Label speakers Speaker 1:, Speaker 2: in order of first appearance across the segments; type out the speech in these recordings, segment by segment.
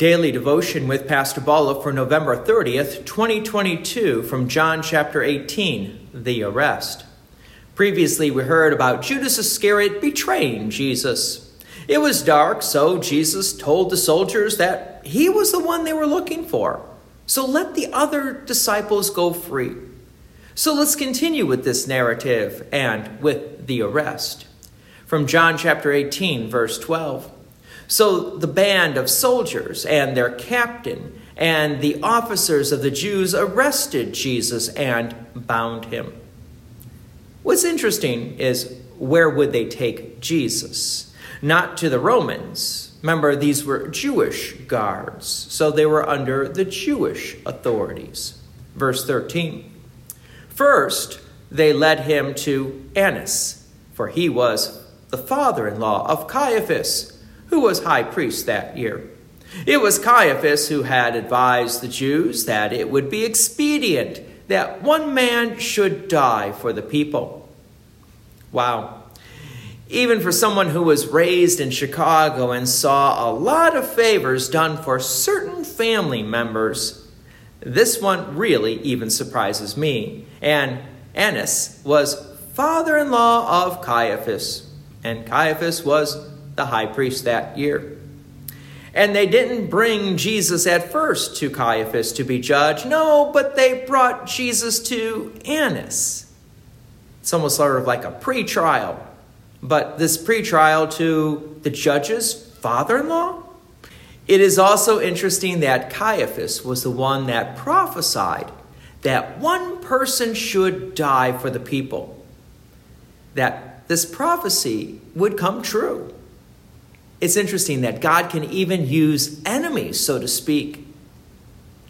Speaker 1: Daily devotion with Pastor Bala for November 30th, 2022, from John chapter 18, the arrest. Previously, we heard about Judas Iscariot betraying Jesus. It was dark, so Jesus told the soldiers that he was the one they were looking for. So let the other disciples go free. So let's continue with this narrative and with the arrest. From John chapter 18, verse 12. So the band of soldiers and their captain and the officers of the Jews arrested Jesus and bound him. What's interesting is where would they take Jesus? Not to the Romans. Remember, these were Jewish guards, so they were under the Jewish authorities. Verse 13. First, they led him to Annas, for he was the father in law of Caiaphas who was high priest that year. It was Caiaphas who had advised the Jews that it would be expedient that one man should die for the people. Wow. Even for someone who was raised in Chicago and saw a lot of favors done for certain family members, this one really even surprises me. And Annas was father in law of Caiaphas, and Caiaphas was the high priest that year. And they didn't bring Jesus at first to Caiaphas to be judged. No, but they brought Jesus to Annas. It's almost sort of like a pre trial. But this pre trial to the judge's father in law? It is also interesting that Caiaphas was the one that prophesied that one person should die for the people, that this prophecy would come true. It's interesting that God can even use enemies, so to speak,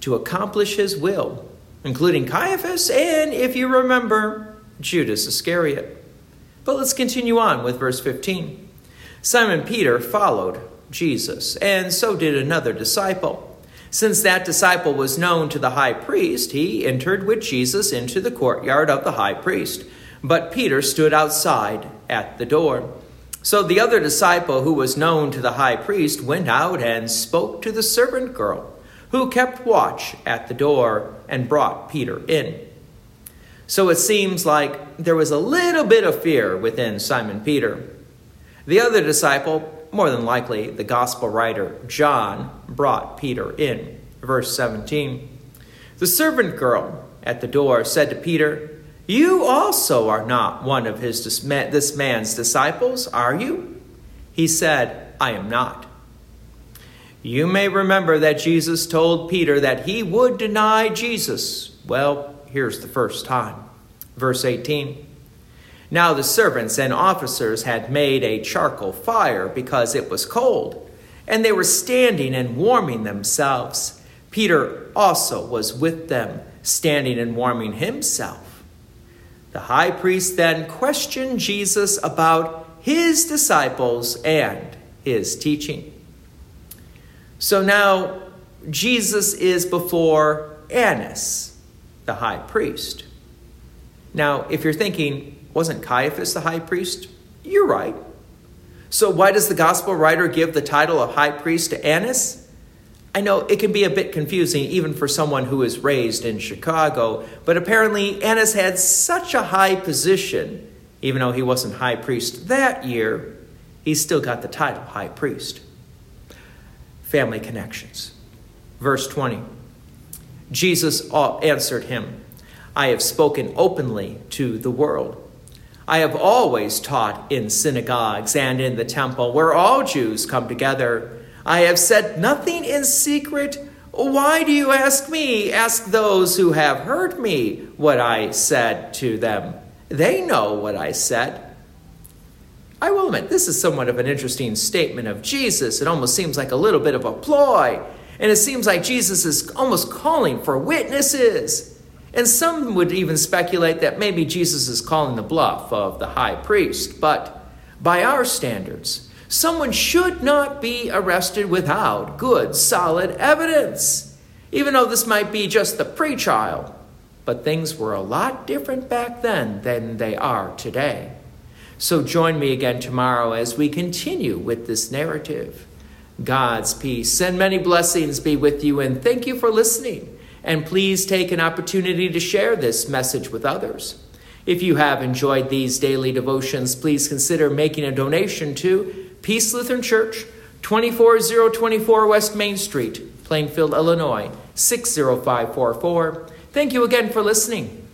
Speaker 1: to accomplish his will, including Caiaphas and, if you remember, Judas Iscariot. But let's continue on with verse 15. Simon Peter followed Jesus, and so did another disciple. Since that disciple was known to the high priest, he entered with Jesus into the courtyard of the high priest. But Peter stood outside at the door. So the other disciple who was known to the high priest went out and spoke to the servant girl who kept watch at the door and brought Peter in. So it seems like there was a little bit of fear within Simon Peter. The other disciple, more than likely the gospel writer John, brought Peter in. Verse 17 The servant girl at the door said to Peter, you also are not one of his, this man's disciples, are you? He said, I am not. You may remember that Jesus told Peter that he would deny Jesus. Well, here's the first time. Verse 18. Now the servants and officers had made a charcoal fire because it was cold, and they were standing and warming themselves. Peter also was with them, standing and warming himself. The high priest then questioned Jesus about his disciples and his teaching. So now Jesus is before Annas, the high priest. Now, if you're thinking, wasn't Caiaphas the high priest? You're right. So, why does the gospel writer give the title of high priest to Annas? I know it can be a bit confusing even for someone who is raised in Chicago, but apparently Annas had such a high position, even though he wasn't high priest that year, he still got the title high priest. Family connections. Verse 20 Jesus answered him, I have spoken openly to the world. I have always taught in synagogues and in the temple where all Jews come together. I have said nothing in secret. Why do you ask me? Ask those who have heard me what I said to them. They know what I said. I will admit, this is somewhat of an interesting statement of Jesus. It almost seems like a little bit of a ploy. And it seems like Jesus is almost calling for witnesses. And some would even speculate that maybe Jesus is calling the bluff of the high priest. But by our standards, Someone should not be arrested without good, solid evidence, even though this might be just the pretrial. But things were a lot different back then than they are today. So join me again tomorrow as we continue with this narrative. God's peace and many blessings be with you, and thank you for listening. And please take an opportunity to share this message with others. If you have enjoyed these daily devotions, please consider making a donation to Peace Lutheran Church, 24024 West Main Street, Plainfield, Illinois, 60544. Thank you again for listening.